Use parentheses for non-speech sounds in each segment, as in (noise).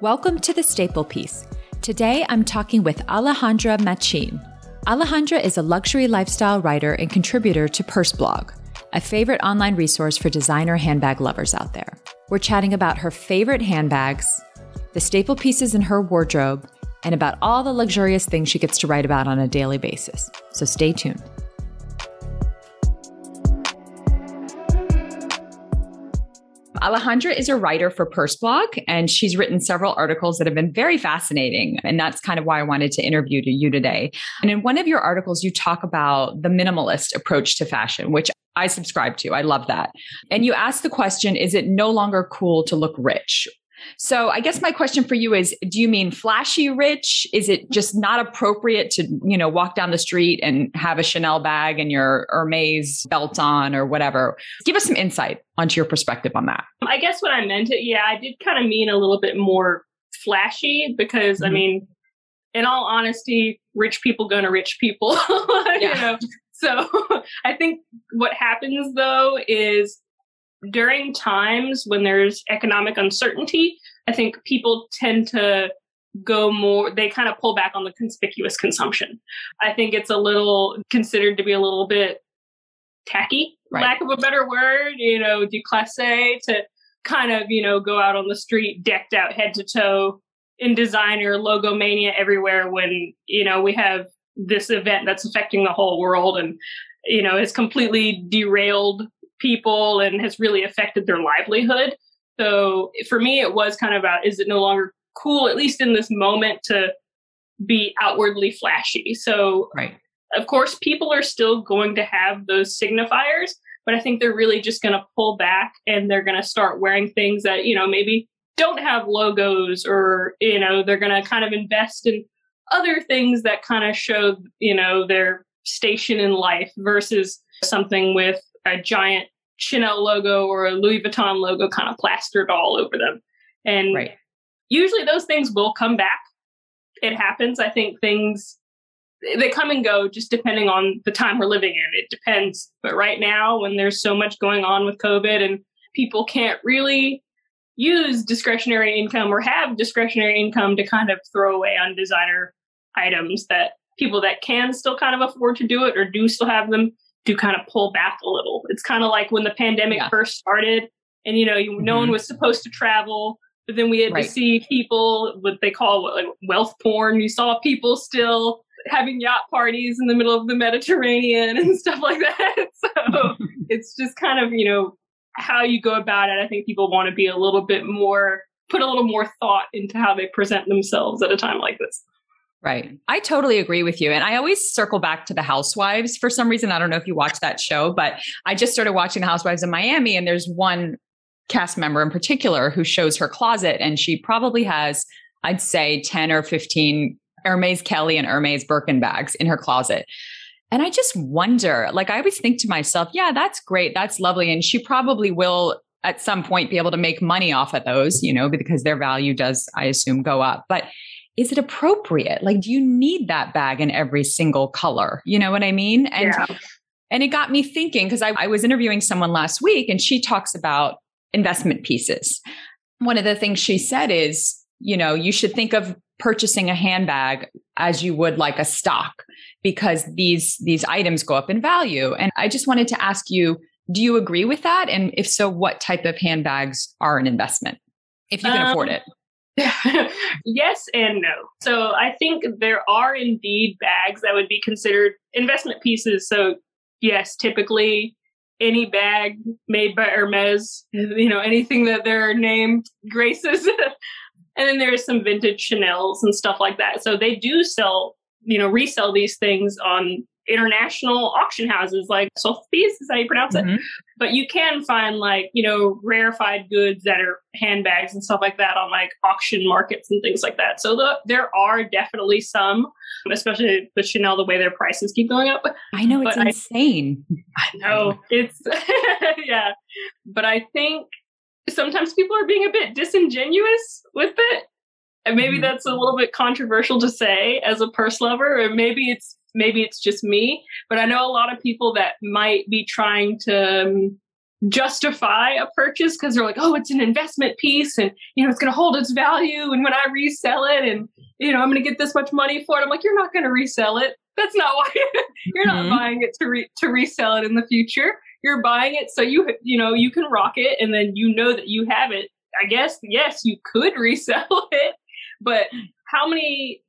Welcome to the Staple Piece. Today I'm talking with Alejandra Machin. Alejandra is a luxury lifestyle writer and contributor to Purseblog, a favorite online resource for designer handbag lovers out there. We're chatting about her favorite handbags, the staple pieces in her wardrobe, and about all the luxurious things she gets to write about on a daily basis. So stay tuned. Alejandra is a writer for Purseblog, and she's written several articles that have been very fascinating. And that's kind of why I wanted to interview you today. And in one of your articles, you talk about the minimalist approach to fashion, which I subscribe to. I love that. And you ask the question Is it no longer cool to look rich? So I guess my question for you is do you mean flashy rich? Is it just not appropriate to, you know, walk down the street and have a Chanel bag and your Hermes belt on or whatever? Give us some insight onto your perspective on that. I guess what I meant it, yeah, I did kind of mean a little bit more flashy because mm-hmm. I mean, in all honesty, rich people gonna rich people. (laughs) you know? So (laughs) I think what happens though is during times when there's economic uncertainty, I think people tend to go more, they kind of pull back on the conspicuous consumption. I think it's a little considered to be a little bit tacky, right. lack of a better word, you know, déclassé to kind of, you know, go out on the street decked out head to toe in designer logo mania everywhere when, you know, we have this event that's affecting the whole world and, you know, has completely derailed people and has really affected their livelihood. So for me, it was kind of about is it no longer cool, at least in this moment, to be outwardly flashy? So, right. of course, people are still going to have those signifiers, but I think they're really just going to pull back and they're going to start wearing things that, you know, maybe don't have logos or, you know, they're going to kind of invest in other things that kind of show, you know, their station in life versus something with a giant Chanel logo or a Louis Vuitton logo kind of plastered all over them. And right. usually those things will come back. It happens. I think things they come and go just depending on the time we're living in. It depends. But right now, when there's so much going on with COVID and people can't really use discretionary income or have discretionary income to kind of throw away on designer items that people that can still kind of afford to do it or do still have them to kind of pull back a little. It's kind of like when the pandemic yeah. first started and, you know, you, mm-hmm. no one mm-hmm. was supposed to travel, but then we had right. to see people, what they call what, like wealth porn. You saw people still having yacht parties in the middle of the Mediterranean and (laughs) stuff like that. (laughs) So (laughs) it's just kind of, you know, how you go about it. I think people want to be a little bit more, put a little more thought into how they present themselves at a time like this. Right. I totally agree with you. And I always circle back to the Housewives for some reason. I don't know if you watch that show, but I just started watching the Housewives in Miami, and there's one cast member in particular who shows her closet, and she probably has, I'd say, 10 or 15 Hermes Kelly and Hermes Birkin bags in her closet. And I just wonder, like, I always think to myself, yeah, that's great. That's lovely. And she probably will at some point be able to make money off of those, you know, because their value does, I assume, go up. But is it appropriate? Like, do you need that bag in every single color? You know what I mean? And yeah. and it got me thinking because I, I was interviewing someone last week and she talks about investment pieces. One of the things she said is, you know, you should think of purchasing a handbag as you would like a stock because these these items go up in value. And I just wanted to ask you, do you agree with that? And if so, what type of handbags are an investment if you can um, afford it? (laughs) yes and no. So I think there are indeed bags that would be considered investment pieces. So yes, typically any bag made by Hermes, you know, anything that their name graces. (laughs) and then there's some vintage Chanel's and stuff like that. So they do sell, you know, resell these things on international auction houses like Sotheby's is how you pronounce it. Mm-hmm. But you can find like, you know, rarefied goods that are handbags and stuff like that on like auction markets and things like that. So the, there are definitely some, especially the Chanel, the way their prices keep going up. I know it's but insane. I, I know it's, (laughs) yeah. But I think sometimes people are being a bit disingenuous with it. And maybe mm-hmm. that's a little bit controversial to say as a purse lover, or maybe it's maybe it's just me, but I know a lot of people that might be trying to um, justify a purchase because they're like, oh, it's an investment piece and, you know, it's going to hold its value. And when I resell it and, you know, I'm going to get this much money for it, I'm like, you're not going to resell it. That's not why (laughs) you're mm-hmm. not buying it to re- to resell it in the future. You're buying it so you, you know, you can rock it and then you know that you have it. I guess, yes, you could (laughs) resell it, but how many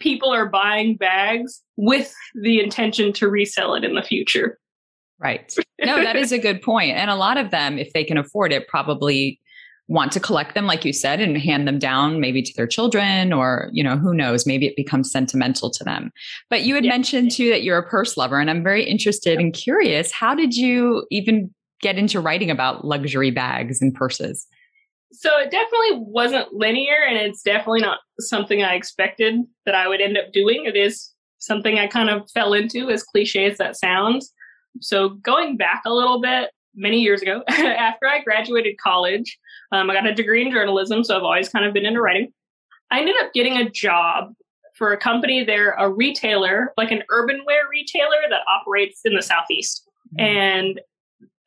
people are buying bags with the intention to resell it in the future? Right. No, that is a good (laughs) point. And a lot of them, if they can afford it, probably want to collect them, like you said, and hand them down maybe to their children or, you know, who knows, maybe it becomes sentimental to them. But you had yeah. mentioned too that you're a purse lover, and I'm very interested and curious. How did you even get into writing about luxury bags and purses? So it definitely wasn't linear, and it's definitely not something I expected that I would end up doing. It is something I kind of fell into, as cliche as that sounds. So going back a little bit, many years ago, (laughs) after I graduated college, um, I got a degree in journalism, so I've always kind of been into writing. I ended up getting a job for a company. They're a retailer, like an urban wear retailer that operates in the Southeast. Mm-hmm. And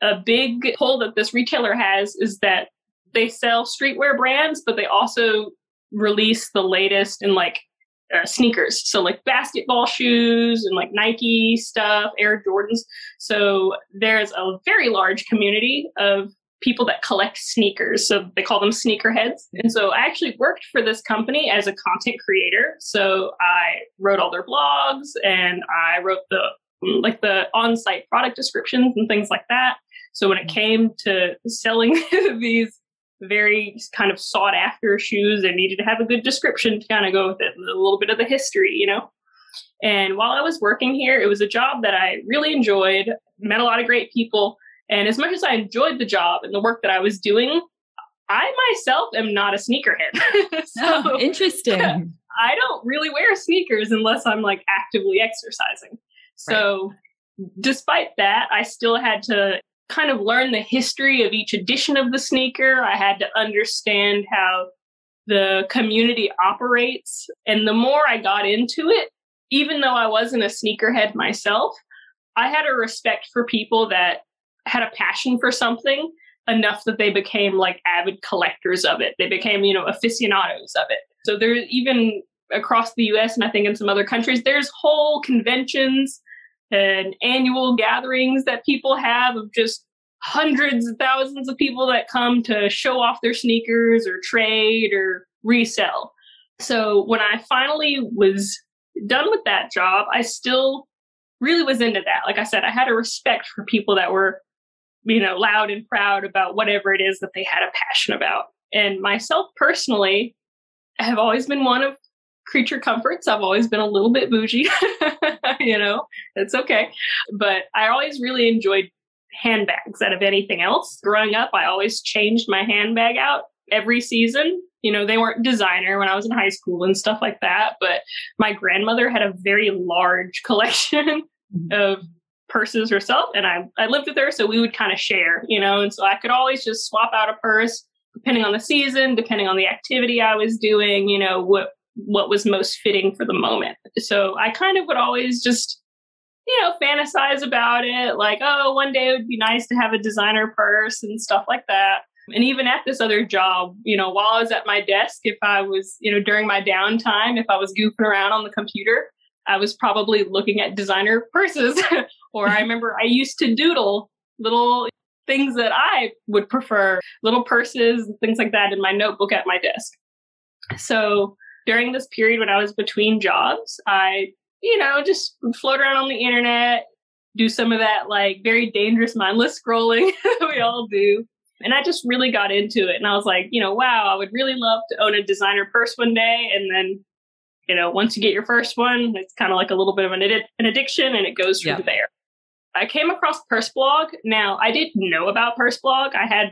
a big pull that this retailer has is that they sell streetwear brands, but they also release the latest in like uh, sneakers. So like basketball shoes and like Nike stuff, Air Jordans. So there's a very large community of people that collect sneakers. So they call them sneakerheads. And so I actually worked for this company as a content creator. So I wrote all their blogs and I wrote the like the on-site product descriptions and things like that. So when it came to selling (laughs) these very kind of sought after shoes. and needed to have a good description to kind of go with it, a little bit of the history, you know. And while I was working here, it was a job that I really enjoyed, met a lot of great people. And as much as I enjoyed the job and the work that I was doing, I myself am not a sneakerhead. (laughs) so oh, interesting. (laughs) I don't really wear sneakers unless I'm like actively exercising. So right. despite that, I still had to kind of learn the history of each edition of the sneaker. I had to understand how the community operates. And the more I got into it, even though I wasn't a sneakerhead myself, I had a respect for people that had a passion for something enough that they became like avid collectors of it. They became, you know, aficionados of it. So there's even across the US and I think in some other countries, there's whole conventions and annual gatherings that people have of just hundreds of thousands of people that come to show off their sneakers or trade or resell. So when I finally was done with that job, I still really was into that. Like I said, I had a respect for people that were, you know, loud and proud about whatever it is that they had a passion about. And myself personally, I have always been one of creature comforts. I've always been a little bit bougie, (laughs) you know, it's okay. But I always really enjoyed handbags out of anything else. Growing up, I always changed my handbag out every season. You know, they weren't designer when I was in high school and stuff like that, but my grandmother had a very large (laughs) collection mm-hmm. of purses herself and I I lived with her so we would kind of share, you know, and so I could always just swap out a purse depending on the season, depending on the activity I was doing, you know, what what was most fitting for the moment. So I kind of would always just, you know, fantasize about it. Like, oh, one day it would be nice to have a designer purse and stuff like that. And even at this other job, you know, while I was at my desk, if I was, you know, during my downtime, if I was goofing around on the computer, I was probably looking at designer purses. (laughs) or I (laughs) remember I used to doodle little things that I would prefer, little purses, things like that in my notebook at my desk. So during this period when I was between jobs, I, you know, just float around on the internet, do some of that like very dangerous mindless (laughs) scrolling we all do. And I just really got into it. And I was like, you know, wow, I would really love to own a designer purse one day. And then, you know, once you get your first one, it's kind of like a little bit of an, an addiction and it goes from yeah. there. I came across Purse Blog. Now, I didn't know about Purse Blog. I had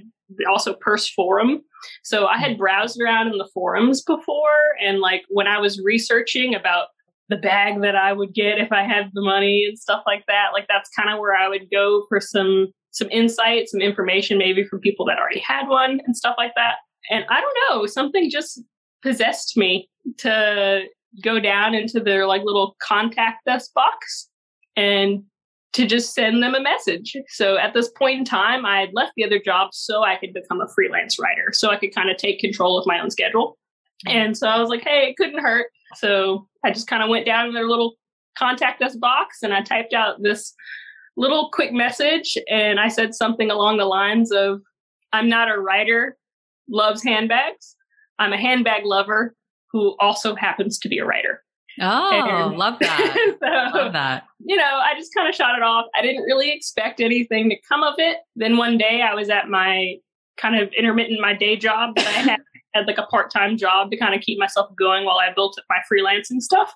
also Purse Forum. So I had hmm. browsed around in the forums before. And like when I was researching about the bag that I would get if I had the money and stuff like that, like that's kind of where I would go for some some insight, some information maybe from people that already had one and stuff like that. And I don't know, something just possessed me to go down into their like little contact us box and to just send them a message. So at this point in time, I had left the other job so I could become a freelance writer, so I could kind of take control of my own schedule. And so I was like, hey, it couldn't hurt. So I just kind of went down in their little contact us box and I typed out this little quick message and I said something along the lines of I'm not a writer, loves handbags. I'm a handbag lover who also happens to be a writer. Oh, and love that. (laughs) so, love that. You know, I just kind of shot it off. I didn't really expect anything to come of it. Then one day I was at my kind of intermittent my day job that I had (laughs) had like a part-time job to kind of keep myself going while I built up my freelancing stuff.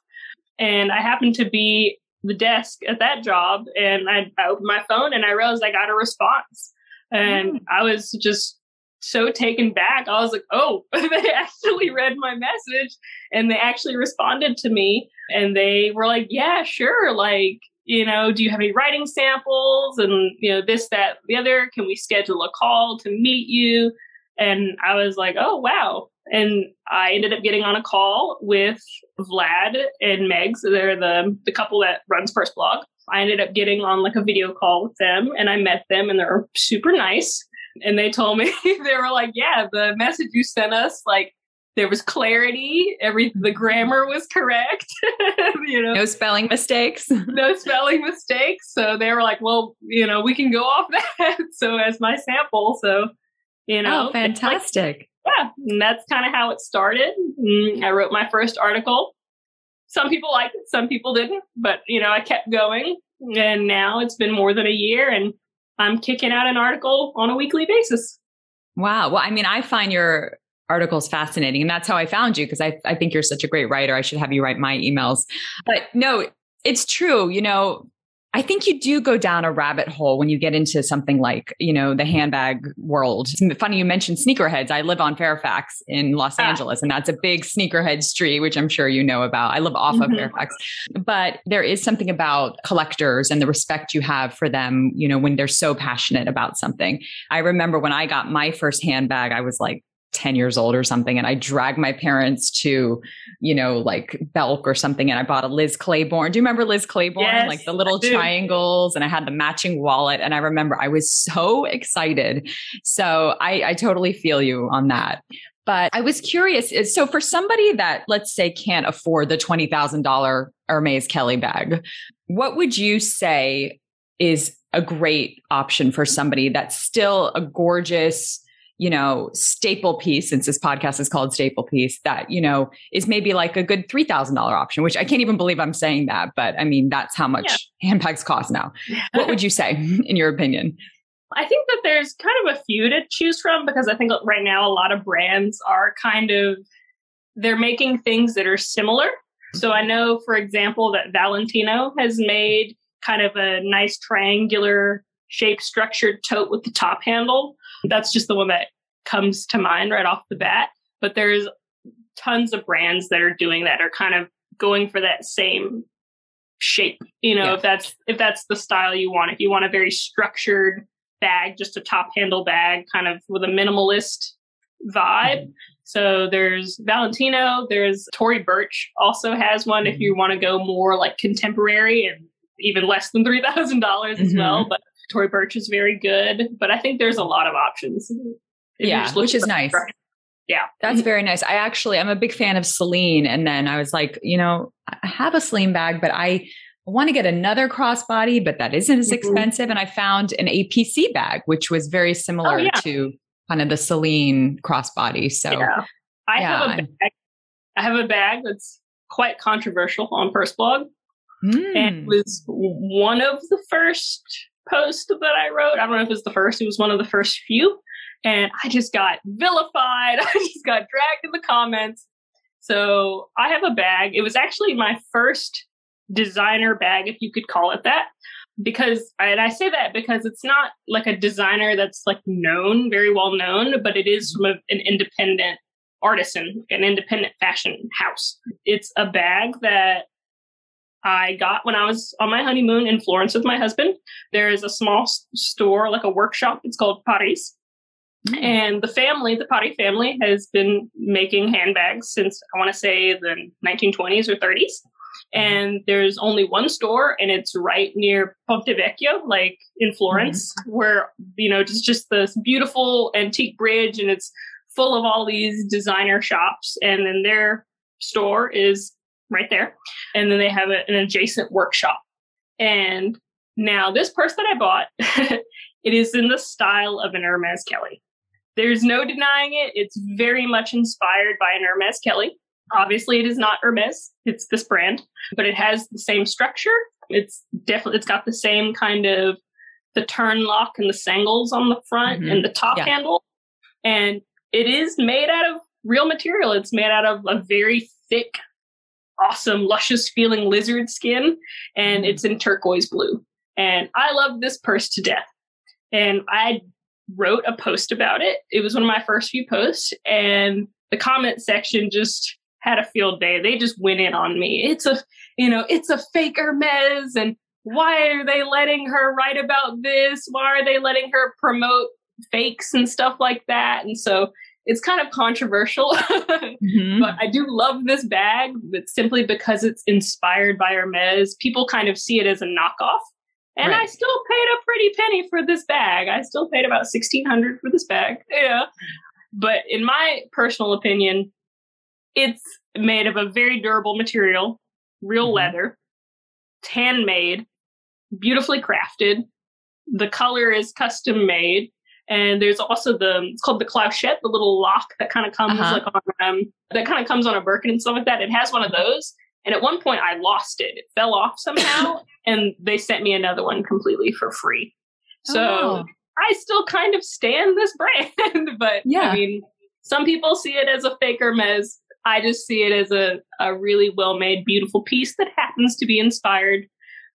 And I happened to be the desk at that job and I, I opened my phone and I realized I got a response. And mm. I was just so taken back. I was like, oh, (laughs) they actually read my message and they actually responded to me. And they were like, yeah, sure. Like, you know, do you have any writing samples? And, you know, this, that, the other. Can we schedule a call to meet you? And I was like, oh, wow. And I ended up getting on a call with Vlad and Megs. They're the, the couple that runs Purse Blog. I ended up getting on like a video call with them and I met them and they're super nice. And they told me, (laughs) they were like, yeah, the message you sent us, like, there was clarity every the grammar was correct. (laughs) You know? No spelling mistakes. (laughs) No spelling mistakes. So they were like well you know we can go off that. So as my sample so you know oh fantastic like, yeah and that's kind of how it started. Mm, i wrote my first article. Some people liked it some people didn't but you know i kept going and now it's been more than a year and i'm kicking out an article on a weekly basis. Wow. Well i mean i find your articles fascinating and that's how i found you because I, I think you're such a great writer. I should have you write my emails. But no it's true you know I think you do go down a rabbit hole when you get into something like, you know, the handbag world. It's funny you mentioned sneakerheads. I live on Fairfax in Los ah. Angeles, and that's a big sneakerhead street, which I'm sure you know about. I live off mm-hmm. of Fairfax. But there is something about collectors and the respect you have for them, you know, when they're so passionate about something. I remember when I got my first handbag, I was like 10 years old or something and I dragged my parents to, you know, like Belk or something and I bought a Liz Claiborne. Do you remember Liz Claiborne? Yes, like the little triangles and I had the matching wallet and I remember I was so excited. So I, I totally feel you on that. But I was curious. So for somebody that let's say can't afford the $20,000 Hermes Kelly bag, what would you say is a great option for somebody that's still a gorgeous, you know, staple piece, since this podcast is called Staple Piece, that, you know, is maybe like a good $3,000 option, which I can't even believe I'm saying that. But I mean, that's how much yeah. handbags cost now. (laughs) what would you say, (laughs) in your opinion? I think that there's kind of a few to choose from because I think right now a lot of brands are kind of, they're making things that are similar. So I know, for example, that Valentino has made kind of a nice triangular shape structured tote with the top handle that's just the one that comes to mind right off the bat. But there's tons of brands that are doing that are kind of going for that same shape. You know, yeah. if that's if that's the style you want. If you want a very structured bag, just a top handle bag, kind of with a minimalist vibe. Mm-hmm. So there's Valentino, there's Tory Burch also has one mm-hmm. if you want to go more like contemporary and even less than three thousand dollars as mm-hmm. well. But Tory Burch is very good, but I think there's a lot of options. Yeah, which is nice. Yeah. That's (laughs) very nice. I actually, I'm a big fan of Celine. And then I was like, you know, I have a Celine bag, but I want to get another crossbody, but that isn't as mm-hmm. expensive. And I found an APC bag, which was very similar oh, yeah. to kind of the Celine crossbody. So yeah. I yeah. have a bag. I have a bag that's quite controversial on Purse Blog. Mm. And hmm. was one of the first post that I wrote. I don't know if it was the first, it was one of the first few. And I just got vilified. (laughs) I just got dragged in the comments. So I have a bag. It was actually my first designer bag, if you could call it that. Because, and I say that because it's not like a designer that's like known, very well known, but it is from a, an independent artisan, an independent fashion house. It's a bag that I got when I was on my honeymoon in Florence with my husband. There is a small store, like a workshop. It's called Paris. Mm. And the family, the Pari family, has been making handbags since I want to say the 1920s or 30s. And there's only one store, and it's right near Ponte Vecchio, like in Florence, mm-hmm. where, you know, just, just this beautiful antique bridge, and it's full of all these designer shops. And then their store is right there. And then they have a, an adjacent workshop. And now, this purse that I bought, (laughs) it is in the style of an Hermes Kelly. There's no denying it. It's very much inspired by an Hermes Kelly. Obviously, it is not Hermes. It's this brand, but it has the same structure. It's definitely it's got the same kind of the turn lock and the sangles on the front mm-hmm. and the top yeah. handle, and it is made out of real material. It's made out of a very thick, awesome, luscious feeling lizard skin, and it's in turquoise blue. And I love this purse to death. And I wrote a post about it. It was one of my first few posts, and the comment section just had a field day. They just went in on me. It's a, you know, it's a fake Hermes, and why are they letting her write about this? Why are they letting her promote fakes and stuff like that? And so it's kind of controversial, (laughs) mm-hmm. but I do love this bag. But simply because it's inspired by Hermes, people kind of see it as a knockoff. And right. I still paid a pretty penny for this bag. I still paid about sixteen hundred for this bag. (laughs) Yeah. But in my personal opinion, it's made of a very durable material, real mm-hmm. leather, handmade, beautifully crafted. The color is custom made. And there's also the it's called the clochette, the little lock that kind of comes uh-huh. like on um that kind of comes on a Birkin and stuff like that. It has one of those. And at one point I lost it. It fell off somehow (laughs) and they sent me another one completely for free. So oh. I still kind of stand this (laughs) brand, but yeah. I mean, some people see it as a faker Hermes. I just see it as a, a really well made, beautiful piece that happens to be inspired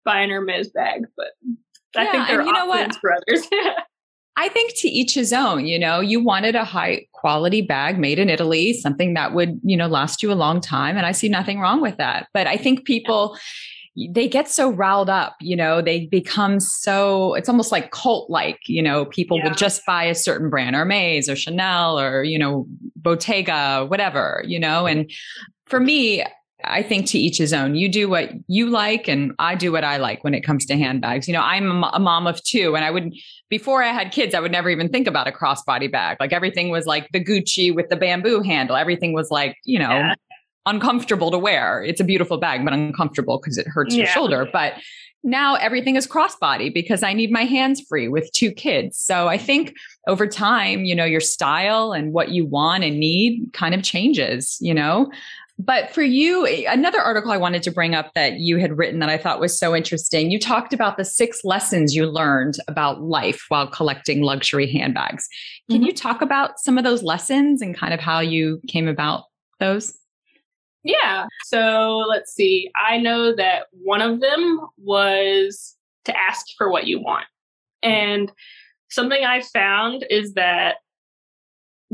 by an Hermes bag. But I yeah, think there are you know what? for others. (laughs) I think to each his own, you know, you wanted a high quality bag made in Italy, something that would, you know, last you a long time. And I see nothing wrong with that. But I think people, they get so riled up, you know, they become so, it's almost like cult like, you know, people yeah. will just buy a certain brand, Hermes or Chanel or, you know, Bottega, whatever, you know. And for me, I think to each his own. You do what you like, and I do what I like when it comes to handbags. You know, I'm a mom of two, and I would, before I had kids, I would never even think about a crossbody bag. Like everything was like the Gucci with the bamboo handle. Everything was like, you know, yeah. uncomfortable to wear. It's a beautiful bag, but uncomfortable because it hurts yeah. your shoulder. But now everything is crossbody because I need my hands free with two kids. So I think over time, you know, your style and what you want and need kind of changes, you know. But for you, another article I wanted to bring up that you had written that I thought was so interesting. You talked about the six lessons you learned about life while collecting luxury handbags. Can mm-hmm. you talk about some of those lessons and kind of how you came about those? Yeah. So let's see. I know that one of them was to ask for what you want. And something I found is that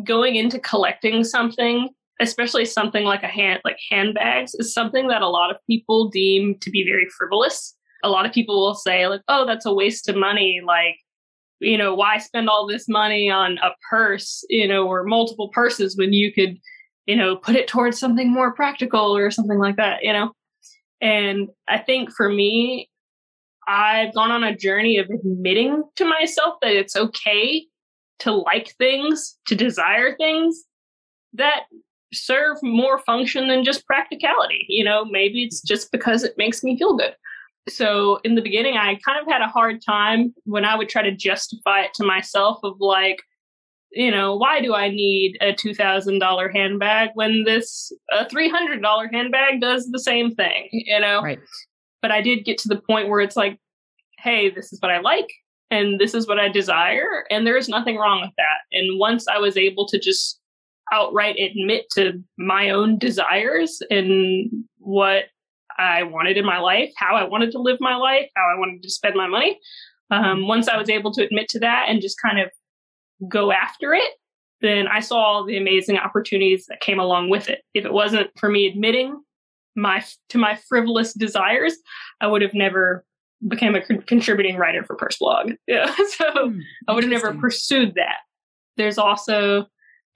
going into collecting something especially something like a hand like handbags is something that a lot of people deem to be very frivolous. A lot of people will say like oh that's a waste of money. Like you know why spend all this money on a purse you know or multiple purses when you could you know put it towards something more practical or something like that you know? And i think for me i've gone on a journey of admitting to myself that it's okay to like things to desire things that serve more function than just practicality. You know, maybe it's just because it makes me feel good. So in the beginning, I kind of had a hard time when I would try to justify it to myself of like, you know, why do I need a $2,000 handbag when this a $300 handbag does the same thing, you know? Right. But I did get to the point where it's like, hey, this is what I like and this is what I desire. And there's nothing wrong with that. And once I was able to just outright admit to my own desires and what I wanted in my life, how I wanted to live my life, how I wanted to spend my money. Um, once I was able to admit to that and just kind of go after it, then I saw all the amazing opportunities that came along with it. If it wasn't for me admitting my to my frivolous desires, I would have never became a contributing writer for Purse Blog. (laughs) Yeah, so mm, I would have never pursued that. There's also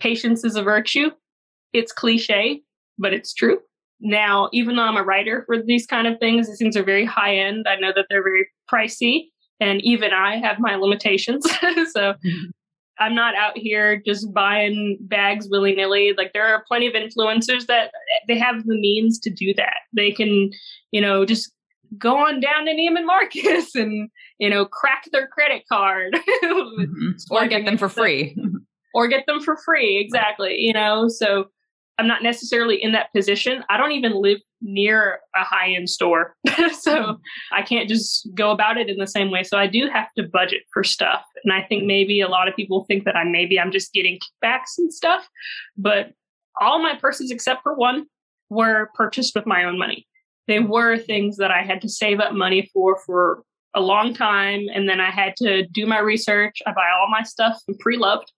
Patience is a virtue. It's cliche, but it's true. now, even though I'm a writer for these kind of things, these things are very high end. I know that they're very pricey, and even I have my limitations. (laughs) so mm-hmm. I'm not out here just buying bags willy nilly. Like there are plenty of influencers that they have the means to do that. They can, you know, just go on down to Neiman Marcus (laughs) and you know crack their credit card (laughs) mm-hmm. or get them for free or get them for free exactly you know so i'm not necessarily in that position i don't even live near a high end store (laughs) so mm-hmm. i can't just go about it in the same way so i do have to budget for stuff and i think maybe a lot of people think that i maybe i'm just getting kickbacks and stuff but all my purses except for one were purchased with my own money they were things that I had to save up money for for a long time. And then I had to do my research. I buy all my stuff from pre loved.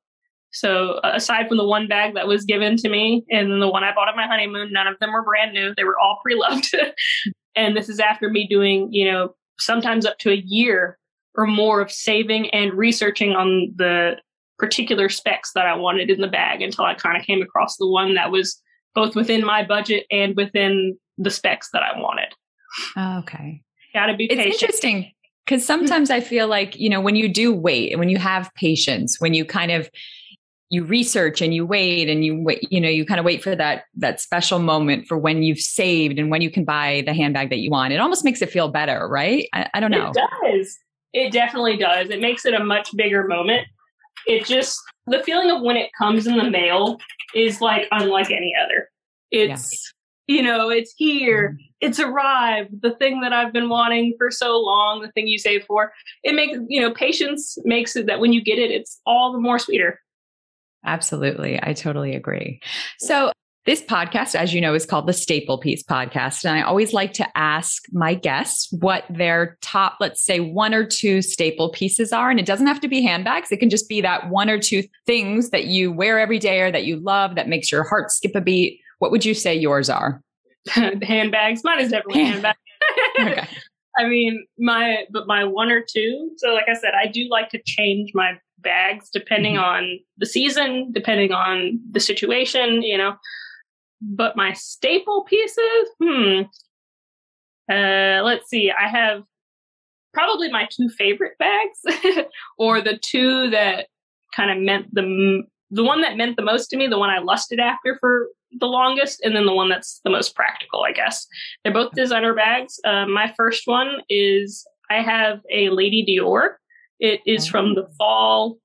So aside from the one bag that was given to me and then the one I bought at my honeymoon, none of them were brand new. They were all (laughs) pre loved. (laughs) and this is after me doing, you know, sometimes up to a year or more of saving and researching on the particular specs that I wanted in the bag until I kind of came across the one that was both within my budget and within the specs that I wanted. Oh, okay. Got to be patient. It's interesting because mm-hmm. sometimes I feel like, you know, when you do wait and when you have patience, when you kind of you research and you wait and you wait, you know, you kind of wait for that that special moment for when you've saved and when you can buy the handbag that you want. It almost makes it feel better, right? I, I don't know. It does. It definitely does. It makes it a much bigger moment. It just the feeling of when it comes in the mail is like unlike any other. It's you know, it's here, mm-hmm. it's arrived, the thing that I've been wanting for so long, the thing you save for. It makes, you know, patience makes it that when you get it, it's all the more sweeter. Absolutely. I totally agree. So, this podcast, as you know, is called the Staple Piece Podcast. And I always like to ask my guests what their top, let's say, one or two staple pieces are. And it doesn't have to be handbags, it can just be that one or two things that you wear every day or that you love that makes your heart skip a beat what would you say yours are? (laughs) handbags. Mine is definitely (laughs) handbags. okay. (laughs) I mean, my but my one or two. So, like I said, I do like to change my bags depending mm-hmm. on the season, depending on the situation, you know. But my staple pieces, hmm. Uh, let's see. I have probably my two favorite bags, (laughs) or the two that kind of meant the the one that meant the most to me, the one I lusted after for the longest, and then the one that's the most practical, I guess. They're both designer bags. Uh, my first one is I have a Lady Dior. It is from the fall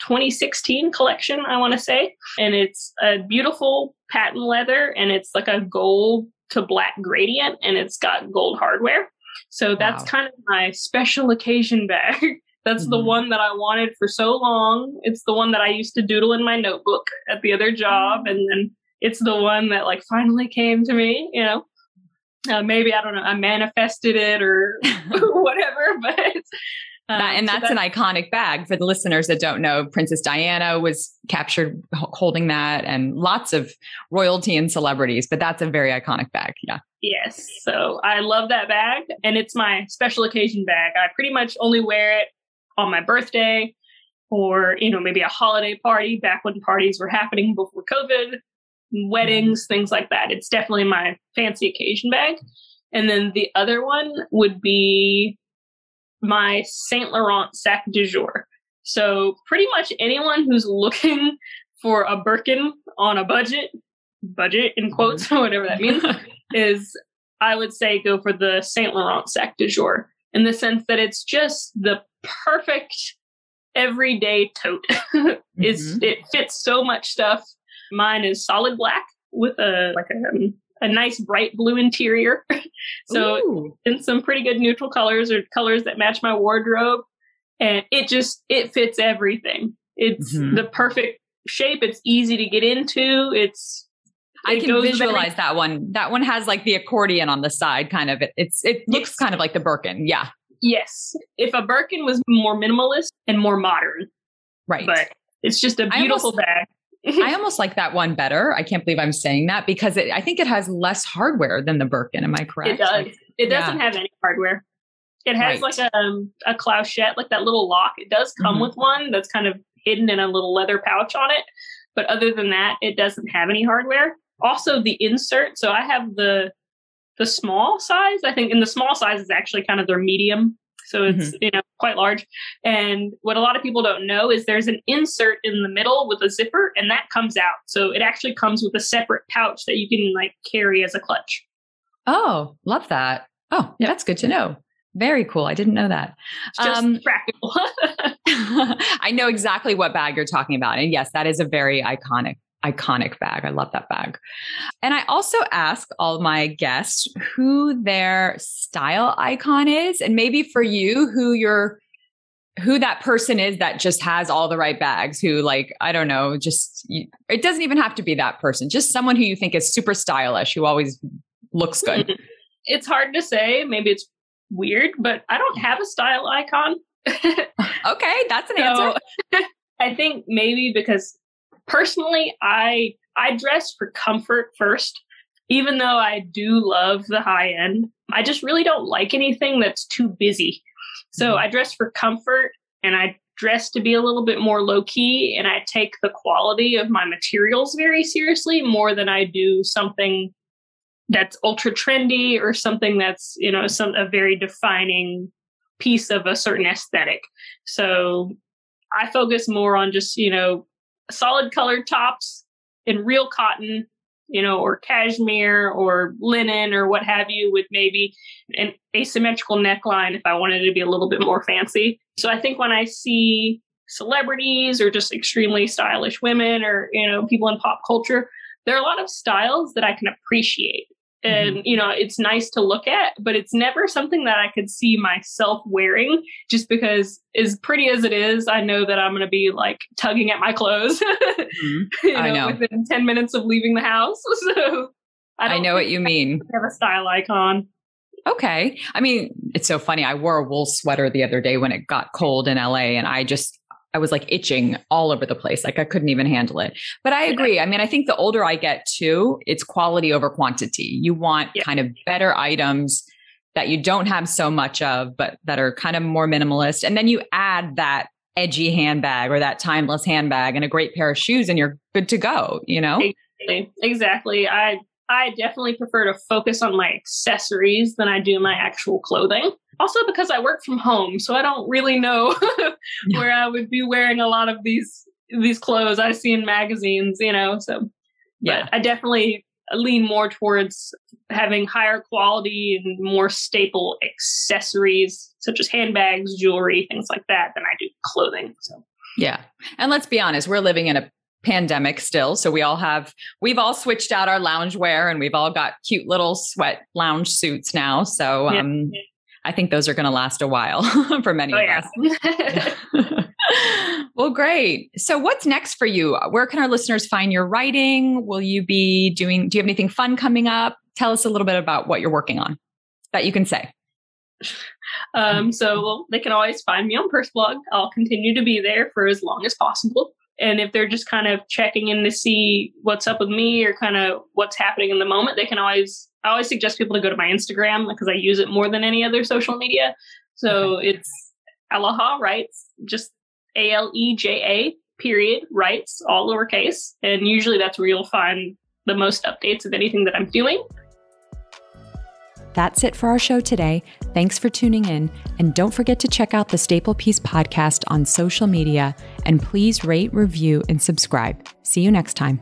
2016 collection, I want to say. And it's a beautiful patent leather and it's like a gold to black gradient and it's got gold hardware. So that's wow. kind of my special occasion bag. (laughs) that's mm-hmm. the one that I wanted for so long. It's the one that I used to doodle in my notebook at the other job. And then it's the one that like finally came to me, you know. Uh, maybe I don't know, I manifested it or (laughs) (laughs) whatever, but um, that, and that's, so that's, an iconic bag for the listeners that don't know. Princess Diana was captured holding that, and lots of royalty and celebrities. But that's a very iconic bag. Yeah. Yes. So I love that bag, and it's my special occasion bag. I pretty much only wear it on my birthday, or you know maybe a holiday party back when parties were happening before COVID weddings, things like that. It's definitely my fancy occasion bag. And then the other one would be my Saint Laurent sac de jour. So pretty much anyone who's looking (laughs) for a Birkin on a budget, budget in quotes, (laughs) whatever that means, (laughs) is I would say go for the Saint Laurent sac de jour in the sense that it's just the perfect everyday tote. mm-hmm. it fits so much stuff Mine is solid black with a like a, um, a nice bright blue interior. (laughs) so Ooh. in some pretty good neutral colors or colors that match my wardrobe. And it just it fits everything. It's mm-hmm. the perfect shape. It's easy to get into. It's I can visualize that one. That one has like the accordion on the side, kind of. It, it's it looks yes. kind of like the Birkin. Yeah. Yes. If a Birkin was more minimalist and more modern, right? But it's just a beautiful almost, bag. I almost like that one better. I can't believe I'm saying that because it, I think it has less hardware than the Birkin. Am I correct? It does. Like, it doesn't yeah. have any hardware. It has right. like a, um, a clochette, like that little lock. It does come mm-hmm. with one that's kind of hidden in a little leather pouch on it. But other than that, it doesn't have any hardware. also the insert. So I have the the small size. I think, and the small size is actually kind of their medium. So it's mm-hmm. you know quite large. And what a lot of people don't know is there's an insert in the middle with a zipper, and that comes out. So it actually comes with a separate pouch that you can like carry as a clutch. Oh, love that. Oh, yeah, that's good to know. Very cool. I didn't know that. Just um, practical. (laughs) (laughs) I know exactly what bag you're talking about. And yes, that is a very iconic iconic bag. I love that bag. And I also ask all my guests who their style icon is and maybe for you who your who that person is that just has all the right bags who like i don't know just it doesn't even have to be that person just someone who you think is super stylish who always looks good. Hmm. It's hard to say. Maybe it's weird but i don't have a style icon. (laughs) Okay that's an so, answer. (laughs) I think maybe because personally, I I dress for comfort first. Even though I do love the high end, I just really don't like anything that's too busy. So mm-hmm. I dress for comfort and I dress to be a little bit more low key and I take the quality of my materials very seriously more than I do something that's ultra trendy or something that's, you know, some a very defining piece of a certain aesthetic. So I focus more on just, you know, solid colored tops in real cotton, you know, or cashmere or linen or what have you, with maybe an asymmetrical neckline if I wanted to be a little bit more fancy. So I think when I see celebrities or just extremely stylish women or, you know, people in pop culture, there are a lot of styles that I can appreciate. And mm-hmm. you know it's nice to look at but it's never something that i could see myself wearing just because as pretty as it is i know that i'm going to be like tugging at my clothes (laughs) mm-hmm. you know, I know within 10 minutes of leaving the house (laughs) so i, I know what you mean have a style icon okay i mean it's so funny i wore a wool sweater the other day when it got cold in la and i just I was like itching all over the place. Like I couldn't even handle it. But I agree. I mean, I think the older I get too, it's quality over quantity. You want yeah. kind of better items that you don't have so much of, but that are kind of more minimalist. And then you add that edgy handbag or that timeless handbag and a great pair of shoes and you're good to go, you know? Exactly. exactly. I I definitely prefer to focus on my accessories than I do my actual clothing. Also because I work from home, so I don't really know (laughs) where I would be wearing a lot of these these clothes I see in magazines, you know. So yeah, I definitely lean more towards having higher quality and more staple accessories such as handbags, jewelry, things like that than I do clothing. So yeah. And let's be honest, we're living in a pandemic still. So we all have, we've all switched out our lounge wear and we've all got cute little sweat lounge suits now. So um, yeah. I think those are going to last a while (laughs) for many oh, of yeah. us. (laughs) well, great. So what's next for you? Where can our listeners find your writing? Will you be doing, do you have anything fun coming up? Tell us a little bit about what you're working on that you can say. Um, so well, they can always find me on Purseblog. I'll continue to be there for as long as possible. And if they're just kind of checking in to see what's up with me or kind of what's happening in the moment, they can always, I always suggest people to go to my Instagram because I use it more than any other social media. So okay. it's Aleja Writes, just A L E J A period writes, all lowercase. And usually that's where you'll find the most updates of anything that I'm doing. That's it for our show today. Thanks for tuning in. And don't forget to check out the Staple Piece podcast on social media. And please rate, review, and subscribe. See you next time.